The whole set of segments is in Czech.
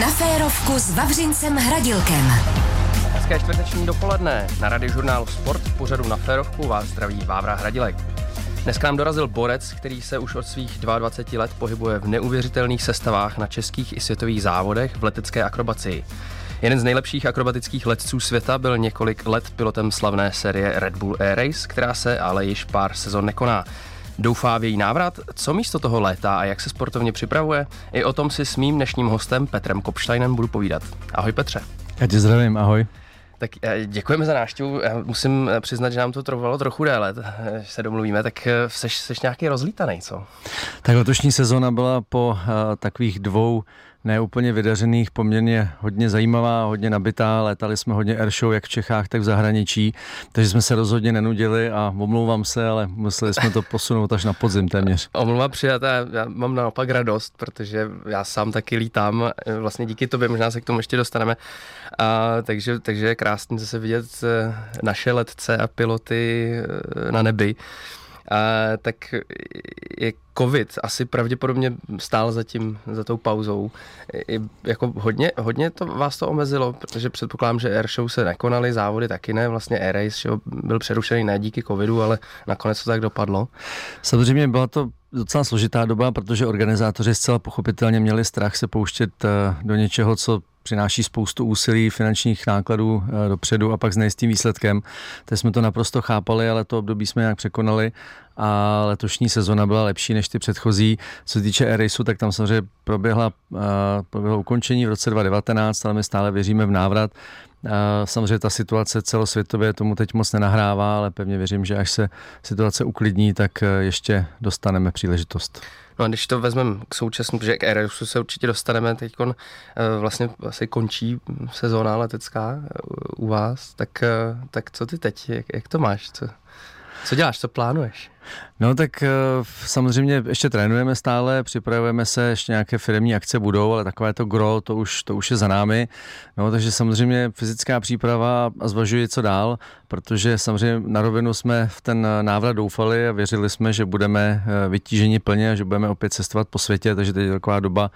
Na férovku s Vavřincem Hradilkem. Hezké čtvrteční dopoledne. Na radiožurnálu Sport v pořadu na férovku vás zdraví Vávra Hradilek. Dneska nám dorazil borec, který se už od svých 22 let pohybuje v neuvěřitelných sestavách na českých i světových závodech v letecké akrobacii. Jeden z nejlepších akrobatických letců světa byl několik let pilotem slavné série Red Bull Air Race, která se ale již pár sezon nekoná. Doufá v její návrat? Co místo toho létá a jak se sportovně připravuje? I o tom si s mým dnešním hostem Petrem Kopštajnem budu povídat. Ahoj Petře. Já tě zdravím, ahoj. Tak eh, děkujeme za návštěvu. Já musím eh, přiznat, že nám to trvalo trochu déle, že se domluvíme. Tak seš, seš nějaký rozlítaný, co? Tak letošní sezóna byla po uh, takových dvou neúplně vydařených, poměrně hodně zajímavá, hodně nabitá. Létali jsme hodně airshow jak v Čechách, tak v zahraničí, takže jsme se rozhodně nenudili a omlouvám se, ale museli jsme to posunout až na podzim téměř. Omluva přijatá, já mám naopak radost, protože já sám taky lítám, vlastně díky tobě, možná se k tomu ještě dostaneme. A, takže, takže je krásný zase vidět eh, naše letce a piloty eh, na nebi. A, tak je covid asi pravděpodobně stál za tím, za tou pauzou. I, jako hodně, hodně to vás to omezilo, protože předpokládám, že airshow se nekonaly, závody taky ne, vlastně air race byl přerušený ne díky covidu, ale nakonec to tak dopadlo. Samozřejmě byla to docela složitá doba, protože organizátoři zcela pochopitelně měli strach se pouštět eh, do něčeho, co přináší spoustu úsilí, finančních nákladů eh, dopředu a pak s nejistým výsledkem. Teď jsme to naprosto chápali, ale to období jsme nějak překonali a letošní sezona byla lepší než ty předchozí. Co se týče Air tak tam samozřejmě proběhla, uh, proběhlo ukončení v roce 2019, ale my stále věříme v návrat. Uh, samozřejmě ta situace celosvětově tomu teď moc nenahrává, ale pevně věřím, že až se situace uklidní, tak uh, ještě dostaneme příležitost. No a když to vezmeme k současnému, protože k Aerosu se určitě dostaneme, teď vlastně asi končí sezóna letecká u vás, tak, tak co ty teď, jak, jak to máš? Co, co děláš, co plánuješ? No tak eh, samozřejmě ještě trénujeme stále, připravujeme se, ještě nějaké firmní akce budou, ale takové to gro, to už, to už je za námi. No, takže samozřejmě fyzická příprava a zvažuji, co dál, protože samozřejmě na rovinu jsme v ten návrat doufali a věřili jsme, že budeme eh, vytíženi plně a že budeme opět cestovat po světě, takže teď je taková doba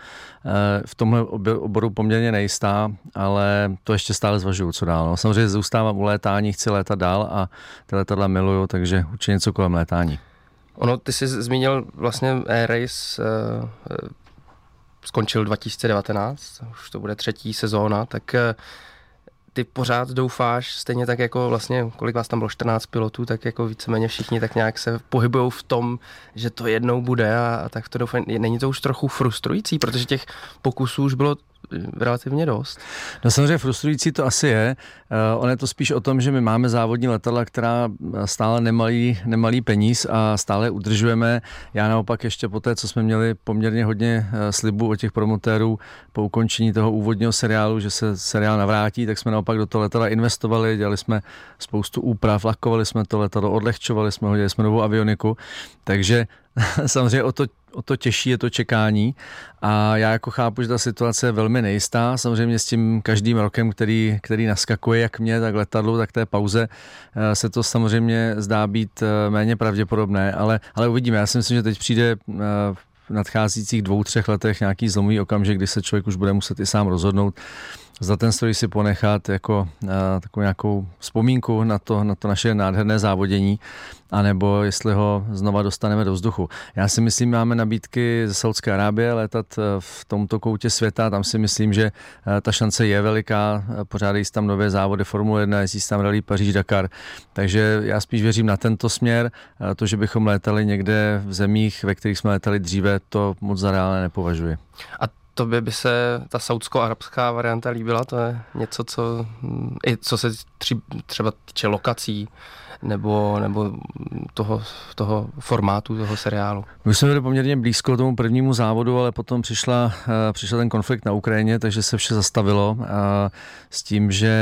eh, v tomhle oboru poměrně nejistá, ale to ještě stále zvažuju, co dál. No, samozřejmě zůstávám u létání, chci létat dál a ty letadla miluju, takže určitě něco kolem létání. Ono, ty jsi zmínil vlastně Air Race, uh, skončil 2019, už to bude třetí sezóna, tak uh, ty pořád doufáš, stejně tak jako vlastně, kolik vás tam bylo, 14 pilotů, tak jako víceméně všichni tak nějak se pohybují v tom, že to jednou bude a, a tak to doufám. Není to už trochu frustrující, protože těch pokusů už bylo relativně dost. No samozřejmě frustrující to asi je. Uh, on je to spíš o tom, že my máme závodní letadla, která stále nemalý, nemalý peníz a stále udržujeme. Já naopak ještě po té, co jsme měli poměrně hodně uh, slibů od těch promotérů po ukončení toho úvodního seriálu, že se seriál navrátí, tak jsme naopak do toho letadla investovali, dělali jsme spoustu úprav, lakovali jsme to letadlo, odlehčovali jsme ho, dělali jsme novou avioniku, takže samozřejmě o to, o to těžší je to čekání a já jako chápu, že ta situace je velmi nejistá. Samozřejmě s tím každým rokem, který, který naskakuje jak mě, tak letadlu, tak té pauze eh, se to samozřejmě zdá být eh, méně pravděpodobné, ale, ale uvidíme. Já si myslím, že teď přijde eh, v nadcházících dvou, třech letech nějaký zlomový okamžik, kdy se člověk už bude muset i sám rozhodnout, za ten stroj si ponechat jako uh, takovou nějakou vzpomínku na to, na to naše nádherné závodění, anebo jestli ho znova dostaneme do vzduchu. Já si myslím, máme nabídky ze Saudské Arábie letat eh, v tomto koutě světa, tam si myslím, že uh, ta šance je veliká, pořádají se tam nové závody Formule 1, jezdí se tam rally Paříž-Dakar, takže já spíš věřím na tento směr, to, že bychom létali někde v zemích, ve kterých jsme létali dříve, to moc za reálné nepovažuji. A tobě by se ta saudsko-arabská varianta líbila? To je něco, co, i co se tři, třeba týče lokací, nebo, nebo toho, toho formátu, toho seriálu. My jsme byli poměrně blízko tomu prvnímu závodu, ale potom přišla, eh, přišel ten konflikt na Ukrajině, takže se vše zastavilo eh, s tím, že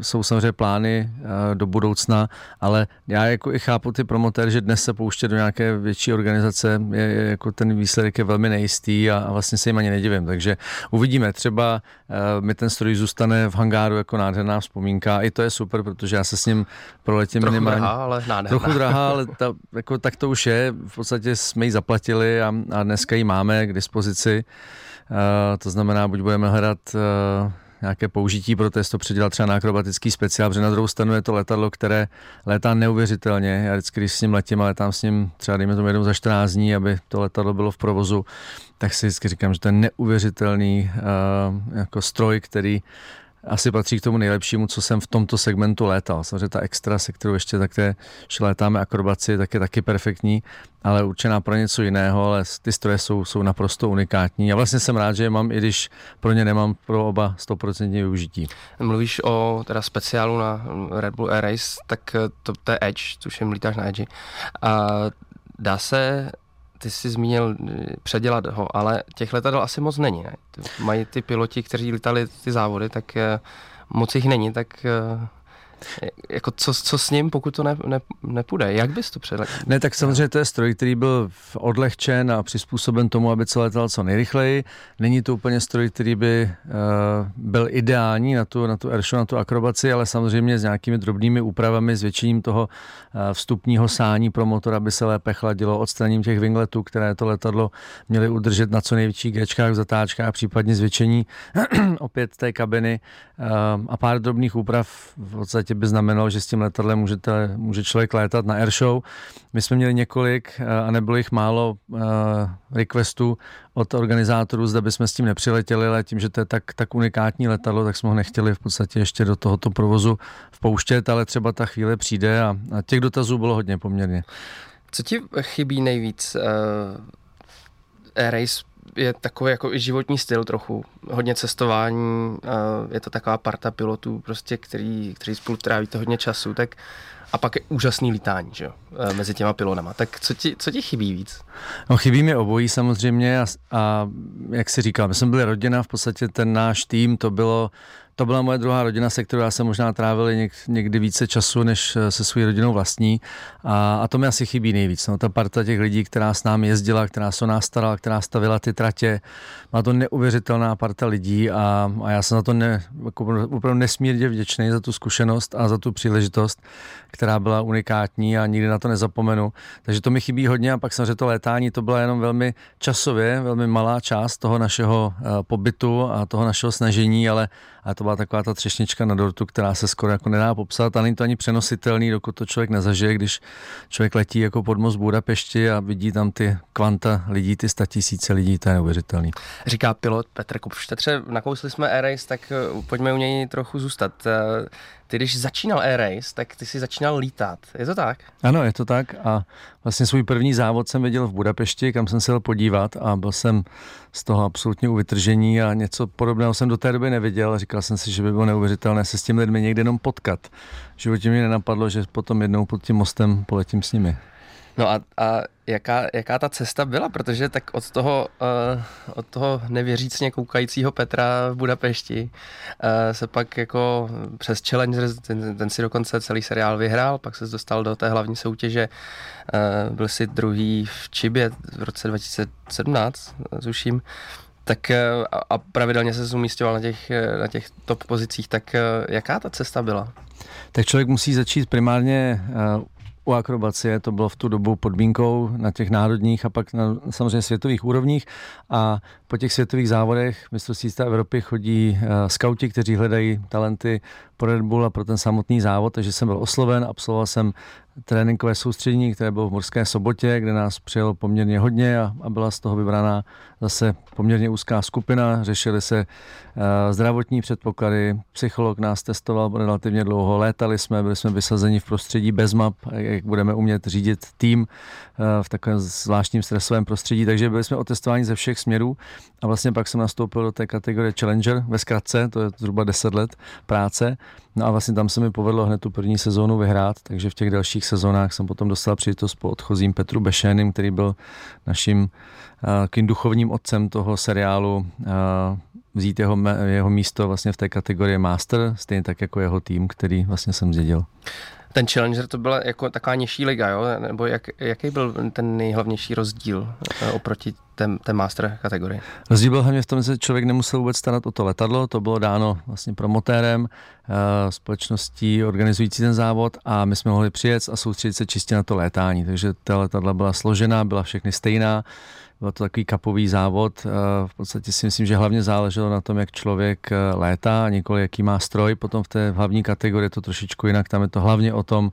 jsou samozřejmě plány eh, do budoucna, ale já jako i chápu ty promotéry, že dnes se pouštět do nějaké větší organizace, je, je jako ten výsledek je velmi nejistý a, a vlastně se jim ani nedivím, takže uvidíme, třeba mi ten stroj zůstane v hangáru jako nádherná vzpomínka, i to je super, protože já se s ním proletím minimálně. Drahá, ale nádherná. Trochu drahá, ale ta, jako, tak to už je. V podstatě jsme ji zaplatili a, a dneska ji máme k dispozici. to znamená, buď budeme hledat nějaké použití pro to předělat třeba na akrobatický speciál, protože na druhou stranu je to letadlo, které létá neuvěřitelně. Já vždycky, když s ním letím a letám s ním třeba dejme tomu jednou za 14 dní, aby to letadlo bylo v provozu, tak si vždycky říkám, že to je neuvěřitelný uh, jako stroj, který asi patří k tomu nejlepšímu, co jsem v tomto segmentu létal. Samozřejmě ta extra, se kterou ještě také létáme akrobaci, tak je taky perfektní, ale určená pro něco jiného, ale ty stroje jsou, jsou naprosto unikátní. Já vlastně jsem rád, že je mám, i když pro ně nemám pro oba 100% využití. Mluvíš o teda speciálu na Red Bull Air Race, tak to, to je Edge, tuším, lítáš na Edge. A dá se ty jsi zmínil eh, předělat ho, ale těch letadel asi moc není. Ne? Mají ty piloti, kteří lítali ty závody, tak eh, moc jich není, tak eh, jako co, co s ním, pokud to ne, ne, nepůjde? Jak bys to předletěl? Ne, tak samozřejmě to je stroj, který byl odlehčen a přizpůsoben tomu, aby se letal co nejrychleji. Není to úplně stroj, který by uh, byl ideální na tu, na tu airshow, na tu akrobaci, ale samozřejmě s nějakými drobnými úpravami, zvětšením toho uh, vstupního sání pro motor, aby se lépe chladilo, odstraním těch wingletů, které to letadlo měly udržet na co největších gečkách, zatáčkách, případně zvětšení opět té kabiny uh, a pár drobných úprav v podstatě podstatě by znamenalo, že s tím letadlem můžete, může člověk létat na airshow. My jsme měli několik eh, a nebylo jich málo uh, requestů od organizátorů, zda bychom s tím nepřiletěli, ale tím, že to je tak, tak unikátní letadlo, tak jsme ho nechtěli v podstatě ještě do tohoto provozu vpouštět, ale třeba ta chvíle přijde a, a těch dotazů bylo hodně poměrně. Co ti chybí nejvíc? Uh, Air je takový jako i životní styl trochu. Hodně cestování, je to taková parta pilotů, prostě, který, který spolu trávíte hodně času, tak a pak je úžasný lítání, že e, mezi těma pilonama. Tak co ti, co ti chybí víc? No chybí mi obojí samozřejmě a, a jak si říkal, my jsme byli rodina, v podstatě ten náš tým, to bylo to byla moje druhá rodina, se kterou já jsem možná trávil něk, někdy více času, než eh, se svou rodinou vlastní. A, a to mi asi chybí nejvíc. No, ta parta těch lidí, která s námi jezdila, která se o nás starala, která stavila ty tratě, má to neuvěřitelná parta lidí a, a já jsem za to ne, jako opravdu nesmírně vděčný za tu zkušenost a za tu příležitost, která byla unikátní a nikdy na to nezapomenu. Takže to mi chybí hodně a pak samozřejmě to létání, to byla jenom velmi časově, velmi malá část toho našeho uh, pobytu a toho našeho snažení, ale, ale to byla taková ta třešnička na dortu, která se skoro jako nedá popsat a není to ani přenositelný, dokud to člověk nezažije, když člověk letí jako pod most Budapešti a vidí tam ty kvanta lidí, ty tisíce lidí, to je neuvěřitelný. Říká pilot Petr Kupštetře, nakousli jsme Air Race, tak eh, pojďme u něj trochu zůstat. Ty, když začínal Air Race, tak ty si začínal lítat. Je to tak? Ano, je to tak. A vlastně svůj první závod jsem viděl v Budapešti, kam jsem se jel podívat a byl jsem z toho absolutně u vytržení a něco podobného jsem do té doby neviděl. Říkal jsem si, že by bylo neuvěřitelné se s těmi lidmi někde jenom potkat. V životě mi nenapadlo, že potom jednou pod tím mostem poletím s nimi. No a, a jaká, jaká ta cesta byla? Protože tak od toho, uh, od toho nevěřícně koukajícího Petra v Budapešti uh, se pak jako přes Challenger, ten, ten si dokonce celý seriál vyhrál, pak se dostal do té hlavní soutěže, uh, byl si druhý v Čibě v roce 2017, zuším, tak a pravidelně se zumístěval na těch, na těch top pozicích, tak jaká ta cesta byla? Tak člověk musí začít primárně u akrobacie to bylo v tu dobu podmínkou na těch národních a pak na samozřejmě světových úrovních. A po těch světových závodech mistrovství Evropy chodí uh, skauti, kteří hledají talenty pro Red Bull a pro ten samotný závod, takže jsem byl osloven, absolvoval jsem tréninkové soustředění, které bylo v Morské sobotě, kde nás přijelo poměrně hodně a, a byla z toho vybraná zase poměrně úzká skupina. Řešily se uh, zdravotní předpoklady, psycholog nás testoval relativně dlouho, létali jsme, byli jsme vysazeni v prostředí bez map, jak budeme umět řídit tým uh, v takovém zvláštním stresovém prostředí, takže byli jsme otestováni ze všech směrů a vlastně pak jsem nastoupil do té kategorie Challenger ve zkratce, to je zhruba 10 let práce. No a vlastně tam se mi povedlo hned tu první sezónu vyhrát, takže v těch dalších sezónách jsem potom dostal příležitost po odchozím Petru Bešenem, který byl naším uh, duchovním otcem toho seriálu uh, vzít jeho, jeho místo vlastně v té kategorii Master, stejně tak jako jeho tým, který vlastně jsem zdědil. Ten Challenger to byla jako taková nižší liga, jo? nebo jak, jaký byl ten nejhlavnější rozdíl eh, oproti té, té master kategorii? Rozdíl byl hlavně v tom, že člověk nemusel vůbec starat o to letadlo, to bylo dáno vlastně promotérem, eh, společností organizující ten závod a my jsme mohli přijet a soustředit se čistě na to létání, takže ta letadla byla složená, byla všechny stejná, byl to takový kapový závod. V podstatě si myslím, že hlavně záleželo na tom, jak člověk létá, nikoli jaký má stroj. Potom v té hlavní kategorii je to trošičku jinak, tam je to hlavně o tom,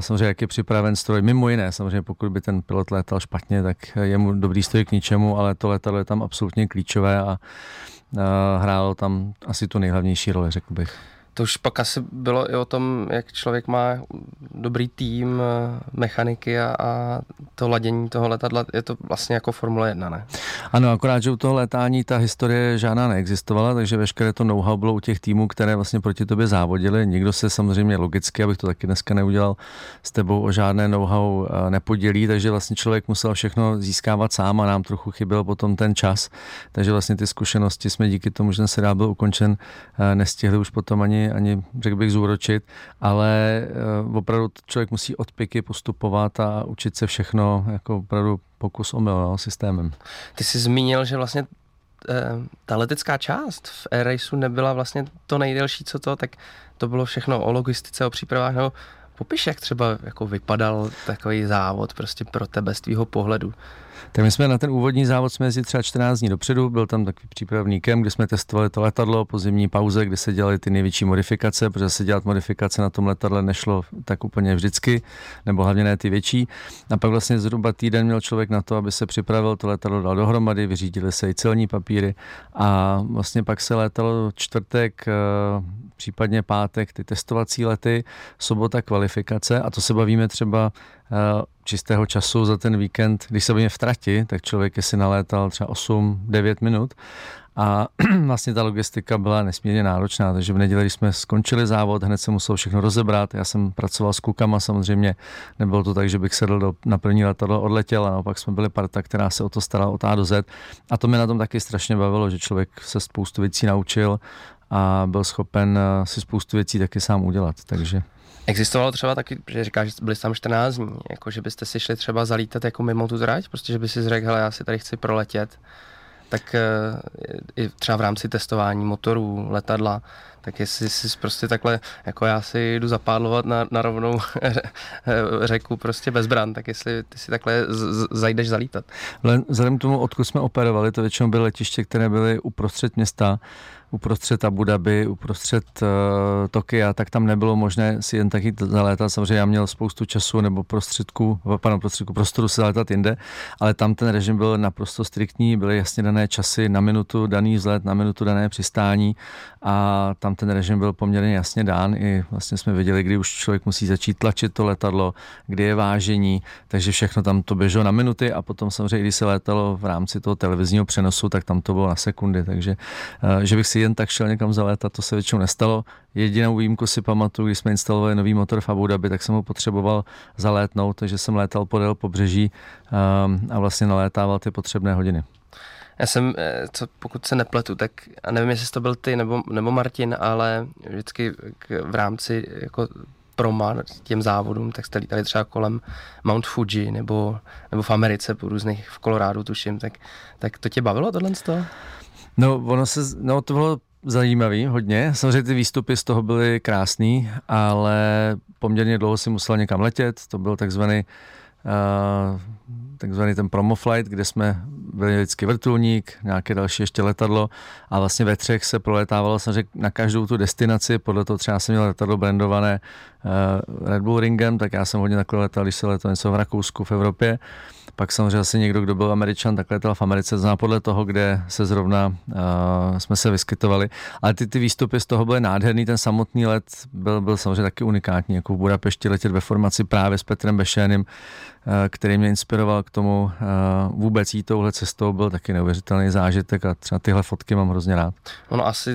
samozřejmě jak je připraven stroj. Mimo jiné, samozřejmě pokud by ten pilot létal špatně, tak je mu dobrý stroj k ničemu, ale to letadlo je tam absolutně klíčové a hrálo tam asi tu nejhlavnější roli, řekl bych. To už pak asi bylo i o tom, jak člověk má dobrý tým, eh, mechaniky a, a to ladění toho letadla. Je to vlastně jako Formule 1, ne? Ano, akorát, že u toho letání ta historie žádná neexistovala, takže veškeré to know-how bylo u těch týmů, které vlastně proti tobě závodili. Nikdo se samozřejmě logicky, abych to taky dneska neudělal, s tebou o žádné know-how eh, nepodělí, takže vlastně člověk musel všechno získávat sám a nám trochu chyběl potom ten čas. Takže vlastně ty zkušenosti jsme díky tomu, že ten seriál byl ukončen, eh, nestihli už potom ani ani, řekl bych, zúročit, ale uh, opravdu člověk musí od piky postupovat a učit se všechno jako opravdu pokus o no, systémem. Ty jsi zmínil, že vlastně eh, ta letecká část v Air Raceu nebyla vlastně to nejdelší, co to, tak to bylo všechno o logistice, o přípravách, nebo popiš, jak třeba jako vypadal takový závod prostě pro tebe z tvýho pohledu. Tak my jsme na ten úvodní závod jsme jezdili třeba 14 dní dopředu, byl tam takový přípravný kem, kde jsme testovali to letadlo po zimní pauze, kde se dělaly ty největší modifikace, protože se dělat modifikace na tom letadle nešlo tak úplně vždycky, nebo hlavně ne ty větší. A pak vlastně zhruba týden měl člověk na to, aby se připravil, to letadlo dal dohromady, vyřídili se i celní papíry a vlastně pak se létalo čtvrtek, eh, případně pátek ty testovací lety, sobota kvalifikace a to se bavíme třeba čistého času za ten víkend, když se bavíme v trati, tak člověk si nalétal třeba 8-9 minut a vlastně ta logistika byla nesmírně náročná, takže v neděli, když jsme skončili závod, hned se muselo všechno rozebrat. Já jsem pracoval s klukama samozřejmě, nebylo to tak, že bych sedl do, na první letadlo, odletěl a naopak jsme byli parta, která se o to starala od A do Z. A to mě na tom taky strašně bavilo, že člověk se spoustu věcí naučil a byl schopen eh, si spoustu věcí taky sám udělat. Takže Existovalo třeba taky, že říkáš, že byli tam 14 dní, jako že byste si šli třeba zalítat jako mimo tu trať, prostě že by si řekl, hele, já si tady chci proletět, tak uh, i třeba v rámci testování motorů, letadla, tak jestli si prostě takhle, jako já si jdu zapádlovat na, na rovnou řeku prostě bez bran, tak jestli ty si takhle z, zajdeš zalítat. Vzhledem k tomu, odkud jsme operovali, to většinou byly letiště, které byly uprostřed města, uprostřed Abu Dhabi, uprostřed uh, Tokia, tak tam nebylo možné si jen taky zalétat. Samozřejmě já měl spoustu času nebo prostředků, pardon, prostředku prostoru si zalétat jinde, ale tam ten režim byl naprosto striktní, byly jasně dané časy na minutu daný vzlet, na minutu dané přistání a tam ten režim byl poměrně jasně dán. I vlastně jsme viděli, kdy už člověk musí začít tlačit to letadlo, kdy je vážení, takže všechno tam to běželo na minuty a potom samozřejmě, když se létalo v rámci toho televizního přenosu, tak tam to bylo na sekundy, takže uh, že bych si jen tak šel někam zalétat, to se většinou nestalo. Jedinou výjimku si pamatuju, když jsme instalovali nový motor v Abu Dhabi, tak jsem ho potřeboval zalétnout, takže jsem létal podél pobřeží um, a vlastně nalétával ty potřebné hodiny. Já jsem, eh, co, pokud se nepletu, tak a nevím, jestli to byl ty nebo, nebo Martin, ale vždycky k, v rámci jako proma těm závodům, tak jste lítali třeba kolem Mount Fuji nebo, nebo v Americe po různých, v Kolorádu tuším, tak, tak to tě bavilo tohle z toho? No, ono se, no to bylo zajímavý hodně. Samozřejmě ty výstupy z toho byly krásný, ale poměrně dlouho si musel někam letět. To byl takzvaný uh, takzvaný ten promo flight, kde jsme byli vždycky vrtulník, nějaké další ještě letadlo a vlastně ve třech se proletávalo samozřejmě na každou tu destinaci, podle toho třeba jsem měl letadlo brandované uh, Red Bull Ringem, tak já jsem hodně takhle letal, když se letal něco v Rakousku, v Evropě pak samozřejmě asi někdo, kdo byl Američan, tak letěl v Americe, zná podle toho, kde se zrovna uh, jsme se vyskytovali. Ale ty, ty výstupy z toho byly nádherný, ten samotný let byl, byl samozřejmě taky unikátní, jako v Budapešti letět ve formaci právě s Petrem Bešénem, uh, který mě inspiroval k tomu uh, vůbec jít touhle cestou, byl taky neuvěřitelný zážitek a třeba tyhle fotky mám hrozně rád. Ono asi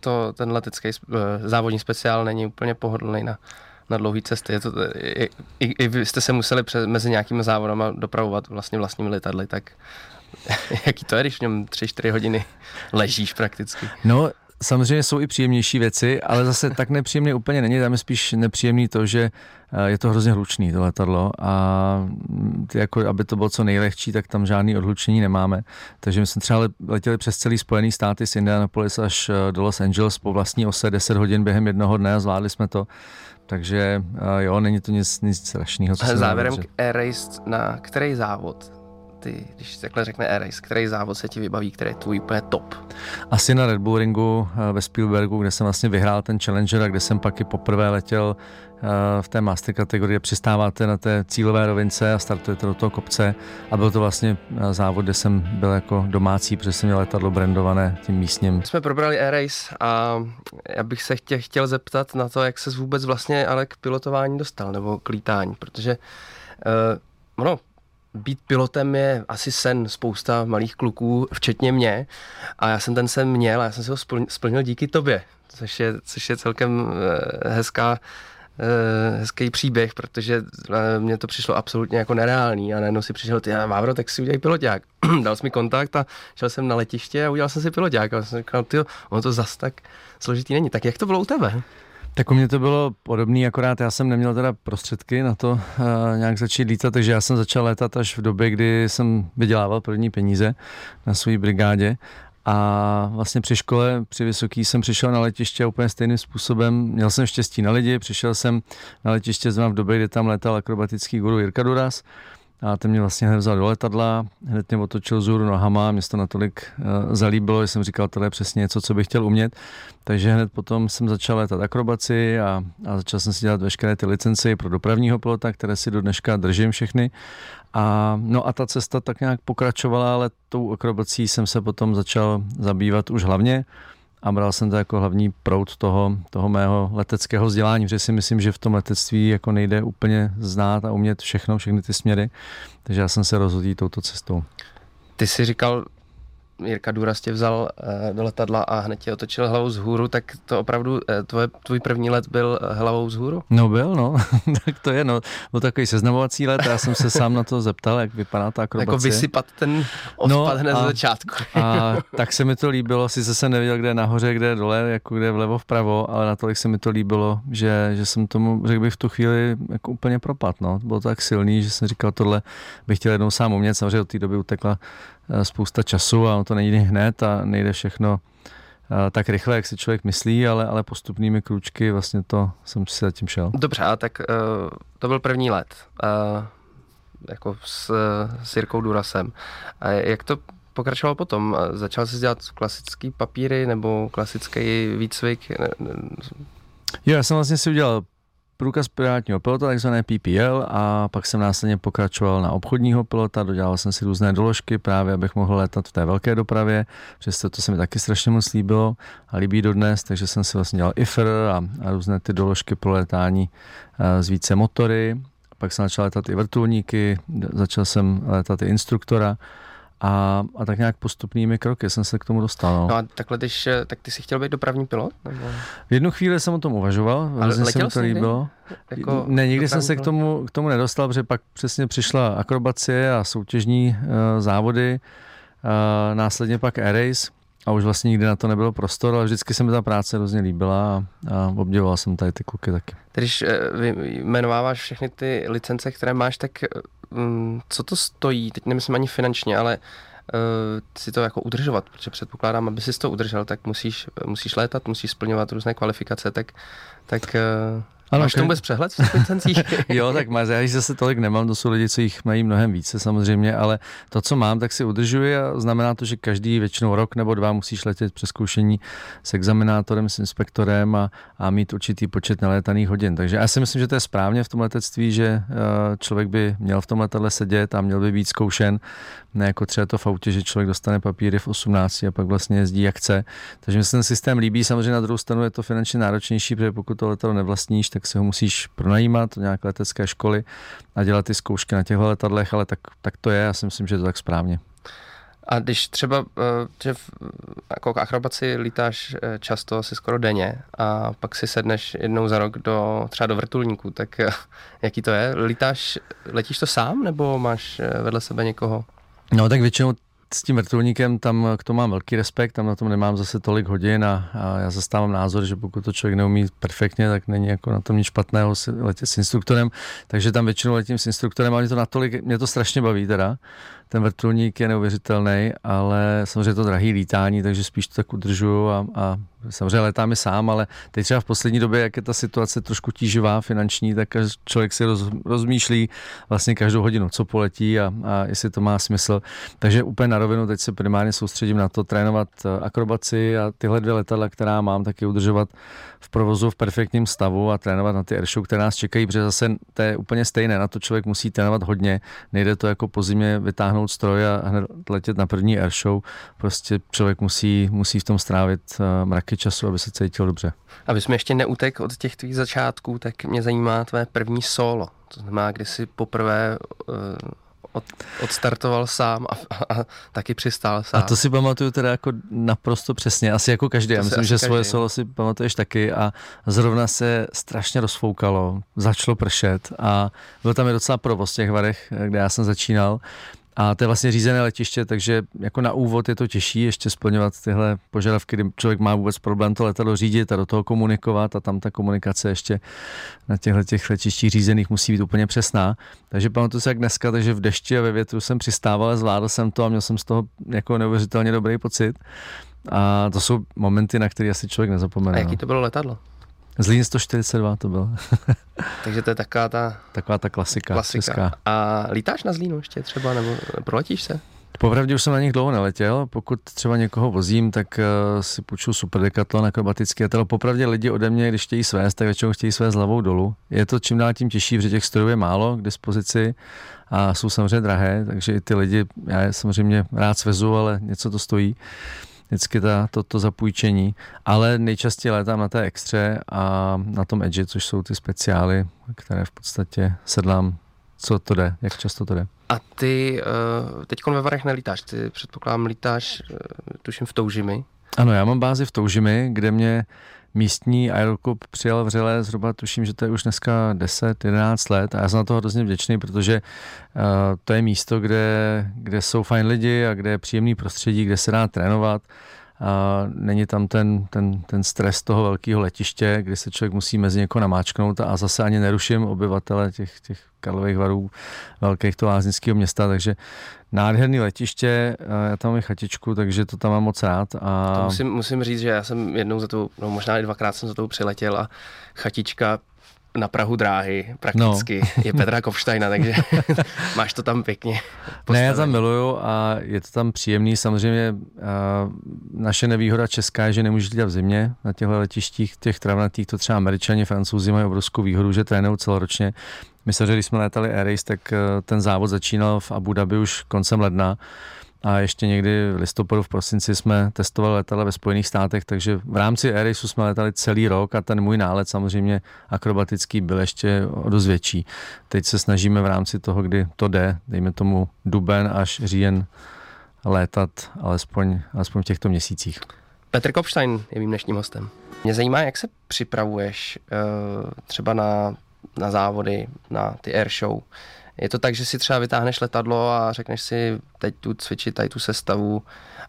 to, ten letecký závodní speciál není úplně pohodlný na na dlouhé cesty. Je to, i, i, I vy jste se museli přes, mezi nějakými závodama dopravovat vlastně vlastními letadly, tak jaký to je, když v něm 3-4 hodiny ležíš prakticky? No, samozřejmě jsou i příjemnější věci, ale zase tak nepříjemný úplně není. Tam je spíš nepříjemný to, že eh, je to hrozně hlučný, to letadlo a jako, aby to bylo co nejlehčí, tak tam žádný odhlučení nemáme. Takže my jsme třeba letěli přes celý Spojený státy z Indianapolis až eh, do Los Angeles po vlastní ose 10 hodin během jednoho dne a zvládli jsme to. Takže jo, není to nic, nic strašného. Co Závěrem k Air Race, na který závod ty, když takhle řekne Air který závod se ti vybaví, který je tvůj úplně top? Asi na Red Bull Ringu eh, ve Spielbergu, kde jsem vlastně vyhrál ten Challenger a kde jsem pak i poprvé letěl v té master kategorii přistáváte na té cílové rovince a startujete do toho kopce a byl to vlastně závod, kde jsem byl jako domácí, protože jsem měl letadlo brandované tím místním. Jsme probrali Air Race a já bych se tě chtěl zeptat na to, jak se vůbec vlastně ale k pilotování dostal nebo k lítání, protože uh, no, být pilotem je asi sen spousta malých kluků, včetně mě. A já jsem ten sen měl a já jsem si ho splnil díky tobě, což je, což je celkem eh, hezká Eh, hezký příběh, protože eh, mně to přišlo absolutně jako nereálný a najednou si přišel, ty Vávro, tak si udělej piloták. Dal jsi mi kontakt a šel jsem na letiště a udělal jsem si piloták. A jsem říkal, ty, ono to zas tak složitý není. Tak jak to bylo u tebe? Tak u mě to bylo podobné, akorát já jsem neměl teda prostředky na to uh, nějak začít lítat, takže já jsem začal létat až v době, kdy jsem vydělával první peníze na své brigádě a vlastně při škole, při vysoký jsem přišel na letiště úplně stejným způsobem. Měl jsem štěstí na lidi, přišel jsem na letiště zrovna v době, kdy tam letal akrobatický guru Jirka Duras a ten mě vlastně hned vzal do letadla, hned mě otočil zůru nohama, mě to natolik uh, zalíbilo, že jsem říkal, tohle je přesně něco, co bych chtěl umět. Takže hned potom jsem začal letat akrobaci a, a začal jsem si dělat veškeré ty licenci pro dopravního pilota, které si do dneška držím všechny. A, no a ta cesta tak nějak pokračovala, ale tou akrobací jsem se potom začal zabývat už hlavně a bral jsem to jako hlavní proud toho, toho mého leteckého vzdělání, protože si myslím, že v tom letectví jako nejde úplně znát a umět všechno, všechny ty směry, takže já jsem se rozhodl touto cestou. Ty jsi říkal, Jirka Důraz tě vzal uh, do letadla a hned tě otočil hlavou z hůru, tak to opravdu uh, tvoje, tvůj první let byl uh, hlavou z hůru? No byl, no. tak to je, no. Byl takový seznamovací let já jsem se sám na to zeptal, jak vypadá ta akrobace. Jako vysypat ten odpad no, hned a, začátku. a tak se mi to líbilo, sice jsem nevěděl, kde je nahoře, kde je dole, jako kde je vlevo, vpravo, ale natolik se mi to líbilo, že, že jsem tomu, řekl bych, v tu chvíli jako úplně propad, no. Bylo to tak silný, že jsem říkal, tohle bych chtěl jednou sám umět, samozřejmě od té doby utekla Eh, spousta času a to nejde hned a nejde všechno eh, tak rychle, jak si člověk myslí, ale, ale postupnými kručky vlastně to jsem si zatím šel. Dobře, a tak uh, to byl první let, uh, jako s, s Jirkou Durasem. A jak to pokračoval potom? Začal jsi dělat klasický papíry nebo klasický výcvik? Jo, já jsem vlastně si udělal průkaz pilotního pilota, takzvané PPL, a pak jsem následně pokračoval na obchodního pilota, dodělal jsem si různé doložky právě, abych mohl letat v té velké dopravě, přesto to se mi taky strašně moc líbilo a líbí dodnes, takže jsem si vlastně dělal IFR a, a různé ty doložky pro letání z eh, více motory, pak jsem začal letat i vrtulníky, začal jsem letat i instruktora, a, a tak nějak postupnými kroky jsem se k tomu dostal. No, no a takhle, když, tak ty jsi chtěl být dopravní pilot? Nebo? V jednu chvíli jsem o tom uvažoval, Ale se mi to líbilo. Jako ne, nikdy jsem se k tomu, k tomu nedostal, protože pak přesně přišla akrobacie a soutěžní uh, závody, uh, následně pak Air Race a už vlastně nikdy na to nebylo prostor, ale vždycky se mi ta práce hrozně líbila a, a obdivoval jsem tady ty kluky taky. Když uh, jmenováváš všechny ty licence, které máš, tak co to stojí? Teď nemyslím ani finančně, ale uh, si to jako udržovat, protože předpokládám, aby si to udržel, tak musíš, musíš létat, musíš splňovat různé kvalifikace, tak, tak uh, ano, Máš k tomu vůbec přehled v licencích? jo, tak má, já jich zase tolik nemám, to jsou lidi, co jich mají mnohem více samozřejmě, ale to, co mám, tak si udržuji a znamená to, že každý většinou rok nebo dva musíš letět přes zkoušení s examinátorem, s inspektorem a, a mít určitý počet nalétaných hodin. Takže já si myslím, že to je správně v tom letectví, že uh, člověk by měl v tom letadle sedět a měl by být zkoušen, ne jako třeba to v autě, že člověk dostane papíry v 18 a pak vlastně jezdí jak chce. Takže mi se ten systém líbí, samozřejmě na druhou stranu je to finančně náročnější, protože pokud to letadlo nevlastníš, tak tak si ho musíš pronajímat nějaké letecké školy a dělat ty zkoušky na těchto letadlech, ale tak, tak to je, já si myslím, že je to tak správně. A když třeba, eh, že jako akrobaci lítáš eh, často, asi skoro denně, a pak si sedneš jednou za rok do, třeba do vrtulníku, tak eh, jaký to je? Lítáš, letíš to sám, nebo máš vedle sebe někoho? No tak většinou s tím vrtulníkem tam k tomu mám velký respekt, tam na tom nemám zase tolik hodin a, a já zastávám názor, že pokud to člověk neumí perfektně, tak není jako na tom nic špatného letět s instruktorem, takže tam většinou letím s instruktorem, ale mě to natolik, mě to strašně baví teda, ten vrtulník je neuvěřitelný, ale samozřejmě to drahý lítání, takže spíš to tak udržuju a, a samozřejmě letám i sám, ale teď třeba v poslední době, jak je ta situace trošku tíživá finanční, tak člověk si roz, rozmýšlí vlastně každou hodinu, co poletí a, a jestli to má smysl. Takže úplně na rovinu teď se primárně soustředím na to trénovat eh, akrobaci a tyhle dvě letadla, která mám, taky udržovat v provozu v perfektním stavu a trénovat na ty airshow, které nás čekají, protože zase to je úplně stejné, na to člověk musí trénovat hodně, nejde to jako po zimě vytáhnout stroj a hned letět na první airshow, prostě člověk musí, musí v tom strávit eh, mraky času, aby se cítil dobře. Aby jsme ještě neutek od těch tvých začátků, tak mě zajímá tvé první solo. To znamená, kdy jsi poprvé uh, od, odstartoval sám a, a, a taky přistál sám. A to si pamatuju teda jako naprosto přesně, asi jako každý. Já myslím, že každý. svoje solo si pamatuješ taky a zrovna se strašně rozfoukalo, začalo pršet a byl tam i docela provoz v těch varech, kde já jsem začínal a to je vlastně řízené letiště, takže jako na úvod je to těžší ještě splňovat tyhle požadavky, kdy člověk má vůbec problém to letadlo řídit a do toho komunikovat a tam ta komunikace ještě na těchto těch letištích řízených musí být úplně přesná. Takže pamatuju se jak dneska, takže v dešti a ve větru jsem přistával, zvládl jsem to a měl jsem z toho jako neuvěřitelně dobrý pocit. A to jsou momenty, na které asi člověk nezapomene. A jaký no. to bylo letadlo? Zlín 142 to bylo. Takže to je taková ta... Taková ta klasika. klasika. Česká. A lítáš na Zlínu ještě třeba, nebo proletíš se? Popravdě už jsem na nich dlouho neletěl. Pokud třeba někoho vozím, tak uh, si půjču super dekatlon akrobatický letadlo. Popravdě lidi ode mě, když chtějí svést, tak většinou chtějí své hlavou dolů. Je to čím dál tím těžší, protože těch strojů je málo k dispozici a jsou samozřejmě drahé, takže i ty lidi, já je samozřejmě rád svezu, ale něco to stojí. Uh, vždycky ta, to, to zapůjčení, ale nejčastěji létám na té extře a na tom edge, což jsou ty speciály, které v podstatě sedlám, co to jde, jak často to jde. A ty uh, teď ve Varech nelítáš, ty předpokládám lítáš, uh, tuším v Toužimi. Ano, já mám bázi v Toužimi, kde mě místní aeroklub přijal vřele zhruba, tuším, že to je už dneska 10-11 let a já jsem na to hrozně vděčný, protože uh, to je místo, kde, kde jsou fajn lidi a kde je příjemný prostředí, kde se dá trénovat a není tam ten, ten, ten stres toho velkého letiště, kdy se člověk musí mezi někoho namáčknout a zase ani neruším obyvatele těch, těch Karlových varů, velkých to láznického města, takže nádherný letiště, já tam mám chatičku, takže to tam mám moc rád. A... To musím, musím říct, že já jsem jednou za to, no možná i dvakrát jsem za to přiletěl a chatička na Prahu dráhy prakticky no. je Petra Kovštajna, takže máš to tam pěkně postavený. Ne, já tam miluju a je to tam příjemný. Samozřejmě naše nevýhoda česká je, že nemůžeš lítat v zimě na těchto letištích, těch travnatých, to třeba američani, francouzi mají obrovskou výhodu, že trénují celoročně. My se, že když jsme létali Air Race, tak ten závod začínal v Abu Dhabi už koncem ledna a ještě někdy v listopadu, v prosinci jsme testovali letadla ve Spojených státech, takže v rámci Airisu jsme letali celý rok a ten můj nálet samozřejmě akrobatický byl ještě o dost větší. Teď se snažíme v rámci toho, kdy to jde, dejme tomu duben až říjen létat alespoň, alespoň v těchto měsících. Petr Kopstein je mým dnešním hostem. Mě zajímá, jak se připravuješ eh, třeba na, na závody, na ty airshow. Je to tak, že si třeba vytáhneš letadlo a řekneš si, teď tu cvičit tady tu sestavu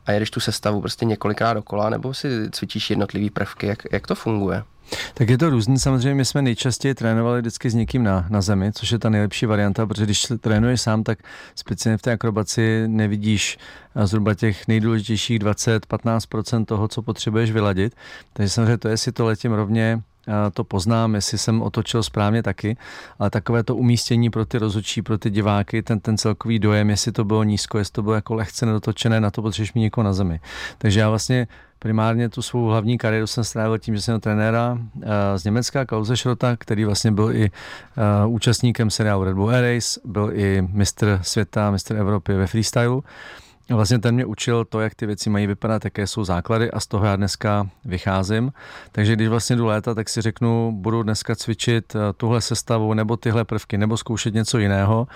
a jedeš tu sestavu prostě několikrát dokola, nebo si cvičíš jednotlivý prvky, jak, jak to funguje? Tak je to různý, samozřejmě my jsme nejčastěji trénovali vždycky s někým na, na zemi, což je ta nejlepší varianta, protože když trénuješ sám, tak speciálně v té akrobaci nevidíš zhruba těch nejdůležitějších 20-15% toho, co potřebuješ vyladit. Takže samozřejmě to, jestli to letím rovně to poznám, jestli jsem otočil správně taky, ale takové to umístění pro ty rozhodčí, pro ty diváky, ten, ten celkový dojem, jestli to bylo nízko, jestli to bylo jako lehce nedotočené, na to potřebuješ mít někoho na zemi. Takže já vlastně primárně tu svou hlavní kariéru jsem strávil tím, že jsem trenéra uh, z Německa, Klause Schrota, který vlastně byl i uh, účastníkem seriálu Red Bull Air Race, byl i mistr světa, mistr Evropy ve freestylu. Vlastně ten mě učil to, jak ty věci mají vypadat, jaké jsou základy a z toho já dneska vycházím. Takže když vlastně jdu léta, tak si řeknu, budu dneska cvičit eh, tuhle sestavu nebo tyhle prvky nebo zkoušet něco jiného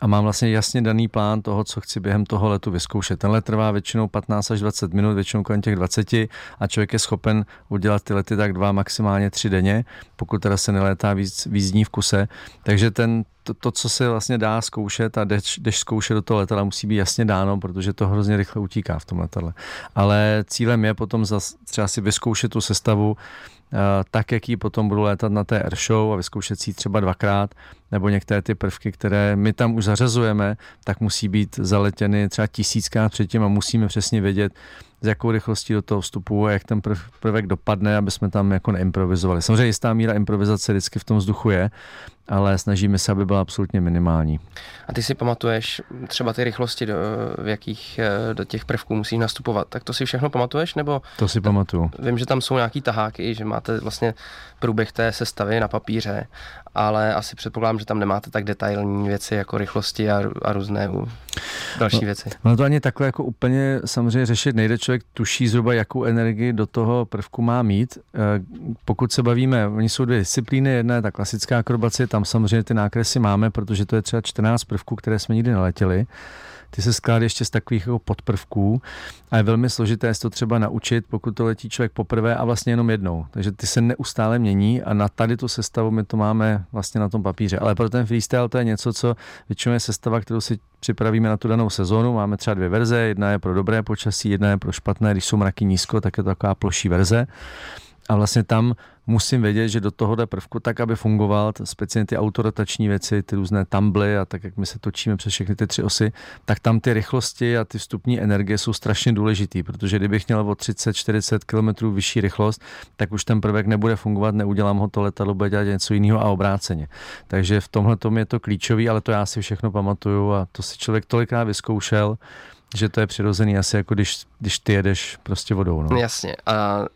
a mám vlastně jasně daný plán toho, co chci během toho letu vyzkoušet. Ten let trvá většinou 15 až 20 minut, většinou kolem těch 20 a člověk je schopen udělat ty lety tak dva, maximálně tři denně, pokud teda se nelétá víc, víc dní v kuse. Takže ten, to, to, co se vlastně dá zkoušet a jdeš, jdeš zkoušet do toho letadla, musí být jasně dáno, protože to hrozně rychle utíká v tom letadle. Ale cílem je potom zas, třeba si vyzkoušet tu sestavu, Eh, tak, jak ji potom budu létat na té airshow a vyzkoušet si ji třeba dvakrát, nebo některé ty prvky, které my tam už zařazujeme, tak musí být zaletěny třeba tisíckrát předtím a musíme přesně vědět, s jakou rychlostí do toho vstupu a jak ten prvek dopadne, aby jsme tam jako neimprovizovali. Samozřejmě jistá míra improvizace vždycky v tom vzduchu je, ale snažíme se, aby byla absolutně minimální. A ty si pamatuješ třeba ty rychlosti, do, v jakých eh, do těch prvků musíš nastupovat, tak to si všechno pamatuješ? Nebo to si pamatuju. Vím, že tam jsou nějaký taháky, že máte vlastně průběh té sestavy na papíře, ale asi předpokládám, že tam nemáte tak detailní věci jako rychlosti a, a různé další no, věci. No to ani takhle jako úplně samozřejmě řešit nejde. Člověk tuší zhruba, jakou energii do toho prvku má mít. Eh, pokud se bavíme, oni jsou dvě disciplíny, jedna je ta klasická akrobacie, tam samozřejmě ty nákresy máme, protože to je třeba 14 prvků, které jsme nikdy neletěli ty se skládají ještě z takových jako podprvků a je velmi složité se to třeba naučit, pokud to letí člověk poprvé a vlastně jenom jednou. Takže ty se neustále mění a na tady tu sestavu my to máme vlastně na tom papíře. Ale pro ten freestyle to je něco, co většinou je sestava, kterou si připravíme na tu danou sezónu. Máme třeba dvě verze, jedna je pro dobré počasí, jedna je pro špatné, když jsou mraky nízko, tak je to taková ploší verze. A vlastně tam musím vědět, že do tohohle prvku, tak aby fungoval, speciálně ty autorotační věci, ty různé tumbly a tak, jak my se točíme přes všechny ty tři osy, tak tam ty rychlosti a ty vstupní energie jsou strašně důležitý, protože kdybych měl o 30-40 km vyšší rychlost, tak už ten prvek nebude fungovat, neudělám ho to letadlo, bude dělat něco jiného a obráceně. Takže v tomhle tom je to klíčový, ale to já si všechno pamatuju a to si člověk tolikrát vyzkoušel, že to je přirozený asi jako když, když ty jedeš prostě vodou. No. Jasně. A uh,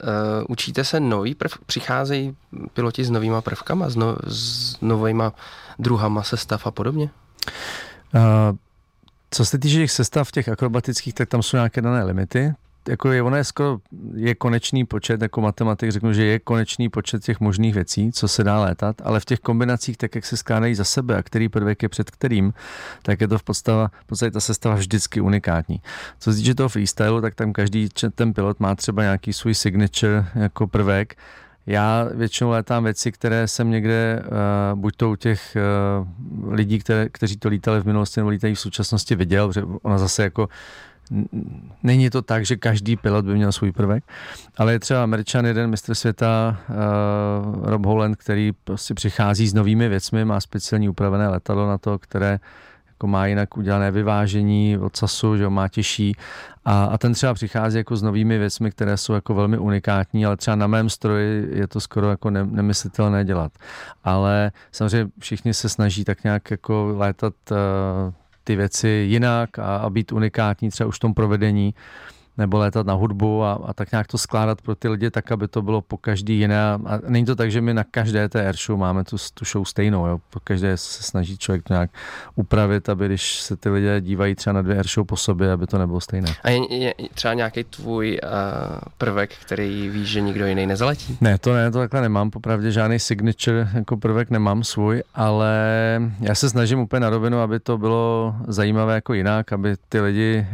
učíte se nový prv, přicházejí piloti s novýma prvkama, s, no, s novýma druhama sestav a podobně? Uh, co se týče těch sestav těch akrobatických, tak tam jsou nějaké dané limity jako je, ono je skoro, je konečný počet, jako matematik řeknu, že je konečný počet těch možných věcí, co se dá létat, ale v těch kombinacích, tak jak se skládají za sebe a který prvek je před kterým, tak je to v podstatě, v podstatě ta sestava vždycky unikátní. Co se týče toho freestylu, tak tam každý ten pilot má třeba nějaký svůj signature jako prvek, já většinou létám věci, které jsem někde, uh, buď to u těch uh, lidí, které, kteří to lítali v minulosti nebo lítají v současnosti viděl, protože ona zase jako není to tak, že každý pilot by měl svůj prvek, ale je třeba Američan, jeden mistr světa, uh, Rob Holland, který prostě přichází s novými věcmi, má speciální upravené letadlo na to, které jako má jinak udělané vyvážení od SASu, že ho má těžší a, a ten třeba přichází jako s novými věcmi, které jsou jako velmi unikátní, ale třeba na mém stroji je to skoro jako ne, nemyslitelné dělat. Ale samozřejmě všichni se snaží tak nějak jako létat uh, ty věci jinak a, a být unikátní třeba už v tom provedení nebo létat na hudbu a, a tak nějak to skládat pro ty lidi tak, aby to bylo po každý jiné. A není to tak, že my na každé té air show máme tu, tu show stejnou. Jo? Po každé se snaží člověk to nějak upravit, aby když se ty lidé dívají třeba na dvě air show po sobě, aby to nebylo stejné. A je, je třeba nějaký tvůj uh, prvek, který víš, že nikdo jiný nezaletí? Ne, to ne, to takhle nemám. Popravdě žádný signature jako prvek nemám svůj, ale já se snažím úplně na rovinu, aby to bylo zajímavé jako jinak, aby ty lidi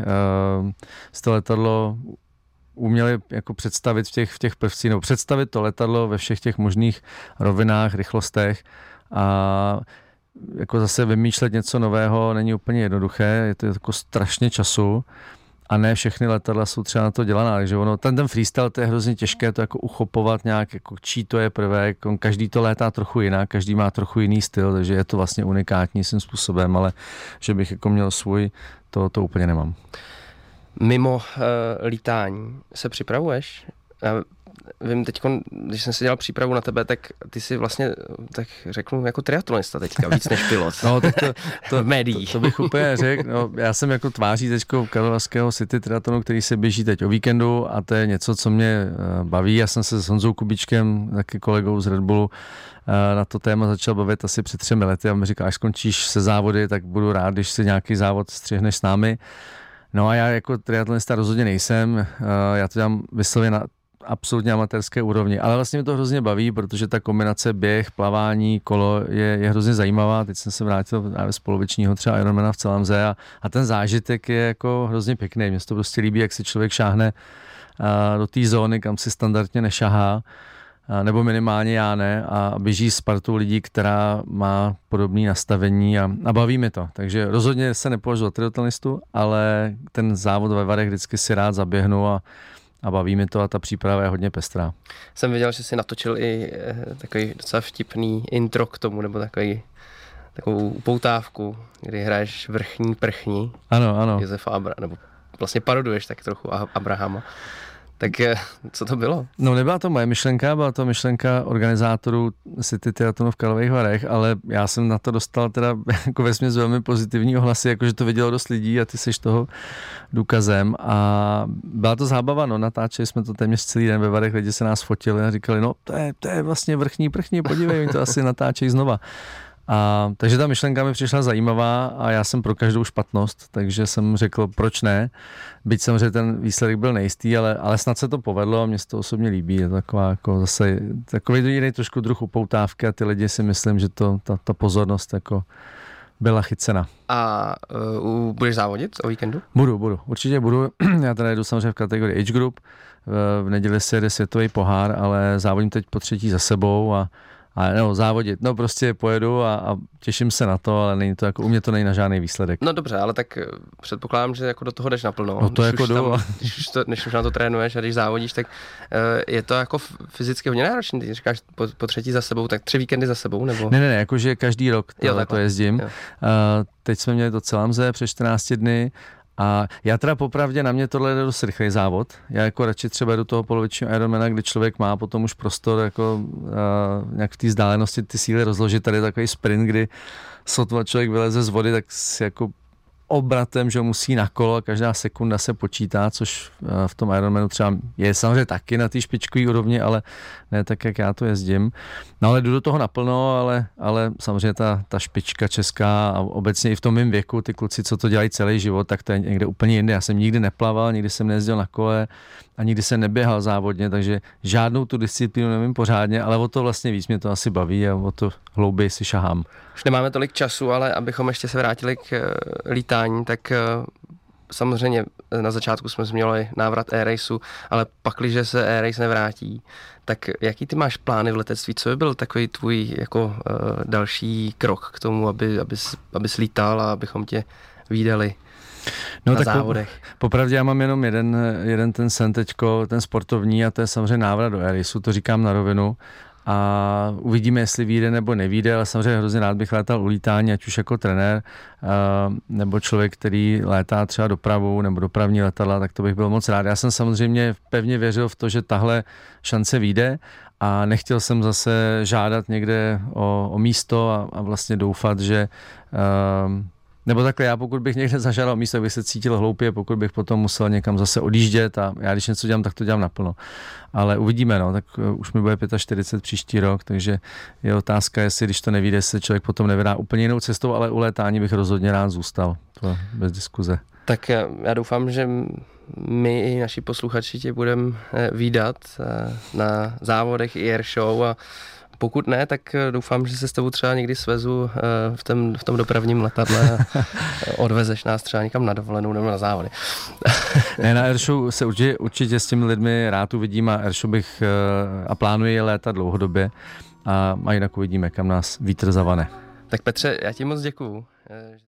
uh, z toho letadlo letadlo uměli jako představit v těch, v těch prvcích, nebo představit to letadlo ve všech těch možných rovinách, rychlostech a jako zase vymýšlet něco nového není úplně jednoduché, je to jako strašně času a ne všechny letadla jsou třeba na to dělaná, takže ono, ten, ten freestyle to je hrozně těžké to jako uchopovat nějak, jako čí to je prvek, každý to létá trochu jinak, každý má trochu jiný styl, takže je to vlastně unikátní svým způsobem, ale že bych jako měl svůj, to, to úplně nemám. Mimo uh, lítání se připravuješ? Já vím teď, když jsem si dělal přípravu na tebe, tak ty si vlastně, tak řeknu, jako triatlonista teďka, víc než pilot. No, tak to, to, médií. To, to, bych úplně řekl. No, já jsem jako tváří teďko Karlovarského City triatlonu, který se běží teď o víkendu a to je něco, co mě eh, baví. Já jsem se s Honzou Kubičkem, taky kolegou z Red Bullu, eh, na to téma začal bavit asi před třemi lety a mi říkal, až skončíš se závody, tak budu rád, když si nějaký závod střihneš s námi. No a já jako triatlonista rozhodně nejsem, eh, já to dělám vyslově na absolutně amatérské úrovni, ale vlastně mě to hrozně baví, protože ta kombinace běh, plavání, kolo je, je hrozně zajímavá. Teď jsem se vrátil z polovičního třeba Ironmana v celém zé a, a ten zážitek je jako hrozně pěkný. Mně se to prostě líbí, jak si člověk šáhne uh, do té zóny, kam si standardně nešahá nebo minimálně já ne, a běží s partou lidí, která má podobné nastavení a, a baví mi to. Takže rozhodně se nepovažuji za triatlonistu, ale ten závod ve Varech vždycky si rád zaběhnu a, a baví mi to a ta příprava je hodně pestrá. Jsem viděl, že si natočil i eh, takový docela vtipný intro k tomu, nebo takový takovou upoutávku, kdy hraješ vrchní prchní. Ano, ano. Josefa Abra, nebo vlastně paroduješ tak trochu Abrahama. Tak eh, co to bylo? No nebyla to moje myšlenka, byla to myšlenka organizátorů City Triathlonu v Karlových Varech, ale já jsem na to dostal teda jako vesměs velmi pozitivní ohlasy, jakože to vidělo dost lidí a ty jsi toho důkazem a byla to zábava, no natáčeli jsme to téměř celý den ve Varech, lidi se nás fotili a říkali, no to je, to je vlastně vrchní prchní, podívej, oni to asi natáčejí znova. A, takže ta myšlenka mi přišla zajímavá a já jsem pro každou špatnost, takže jsem řekl, proč ne. Byť samozřejmě ten výsledek byl nejistý, ale, ale snad se to povedlo a mě se to osobně líbí. Je to taková jako zase takový jiný trošku druh upoutávky a ty lidi si myslím, že to, ta, ta pozornost jako byla chycena. A uh, budeš závodit o víkendu? Budu, budu. Určitě budu. Já teda jedu samozřejmě v kategorii Age Group. V, v neděli se jede světový pohár, ale závodím teď po třetí za sebou a a no, závodit, no prostě pojedu a, a těším se na to, ale není to jako, u mě to není na žádný výsledek. No dobře, ale tak eh, předpokládám, že jako do toho jdeš naplno. No to když jako jdu. Tam, když, už to, když už na to trénuješ a když závodíš, tak uh, je to jako fyzicky hodně náročné. Ty říkáš po, po, třetí za sebou, tak tři víkendy za sebou, nebo? Ne, ne, ne, jakože každý rok to, jo, to jezdím. Jo. Uh, teď jsme měli to celé mze přes 14 dny a já teda popravdě na mě tohle je dost rychlý závod. Já jako radši třeba do toho polovičního Ironmana, kdy člověk má potom už prostor jako uh, nějak v té vzdálenosti ty síly rozložit. Tady je takový sprint, kdy sotva člověk vyleze z vody, tak si jako obratem, že musí na kolo každá sekunda se počítá, což eh, v tom Ironmanu třeba je samozřejmě taky na té špičkové úrovni, ale ne tak, jak já to jezdím. No ale jdu do toho naplno, ale, ale samozřejmě ta, ta špička česká a obecně i v tom mém věku, ty kluci, co to dělají celý život, tak to je někde úplně jinde. Já jsem nikdy neplaval, nikdy jsem nejezdil na kole a nikdy jsem neběhal závodně, takže žádnou tu disciplínu nevím pořádně, ale o to vlastně víc mě to asi baví a o to hlouběji si šahám. Už nemáme tolik času, ale abychom ještě se vrátili k eh, lítání, tak eh, samozřejmě na začátku jsme změnili návrat e-raceu, ale pakliže se e-race nevrátí, tak jaký ty máš plány v letectví? Co by byl takový tvůj jako uh, další krok k tomu, aby, abys, abys lítal a abychom tě výdali? No, na tak závodech. Po, popravdě já mám jenom jeden, jeden ten sen teďko, ten sportovní a to je samozřejmě návrat do Erisu, to říkám na rovinu a uvidíme, jestli vyjde nebo nevíde, ale samozřejmě hrozně rád bych létal u lítání, ať už jako trenér, nebo člověk, který létá třeba dopravu nebo dopravní letadla, tak to bych byl moc rád. Já jsem samozřejmě pevně věřil v to, že tahle šance vyjde a nechtěl jsem zase žádat někde o, o místo a, a vlastně doufat, že nebo takhle, já pokud bych někde zažádal místo, bych se cítil hloupě, pokud bych potom musel někam zase odjíždět a já když něco dělám, tak to dělám naplno. Ale uvidíme, no, tak uh, už mi bude 45 příští rok, takže je otázka, jestli když to nevíde, se člověk potom nevydá úplně jinou cestou, ale u létání bych rozhodně rád zůstal, to bez diskuze. Tak já doufám, že my i naši posluchači tě budeme eh, výdat eh, na závodech i air show a pokud ne, tak eh, doufám, že se s tebou třeba někdy svezu eh, v, tom, v tom dopravním letadle a odvezeš nás třeba někam na dovolenou nebo na závody. ne, na Airshow se určitě, určitě s těmi lidmi rád uvidím a Airshow bych eh, a plánuji létat dlouhodobě a, a jinak uvidíme, kam nás vítr zavane. Tak Petře, já ti moc děkuju.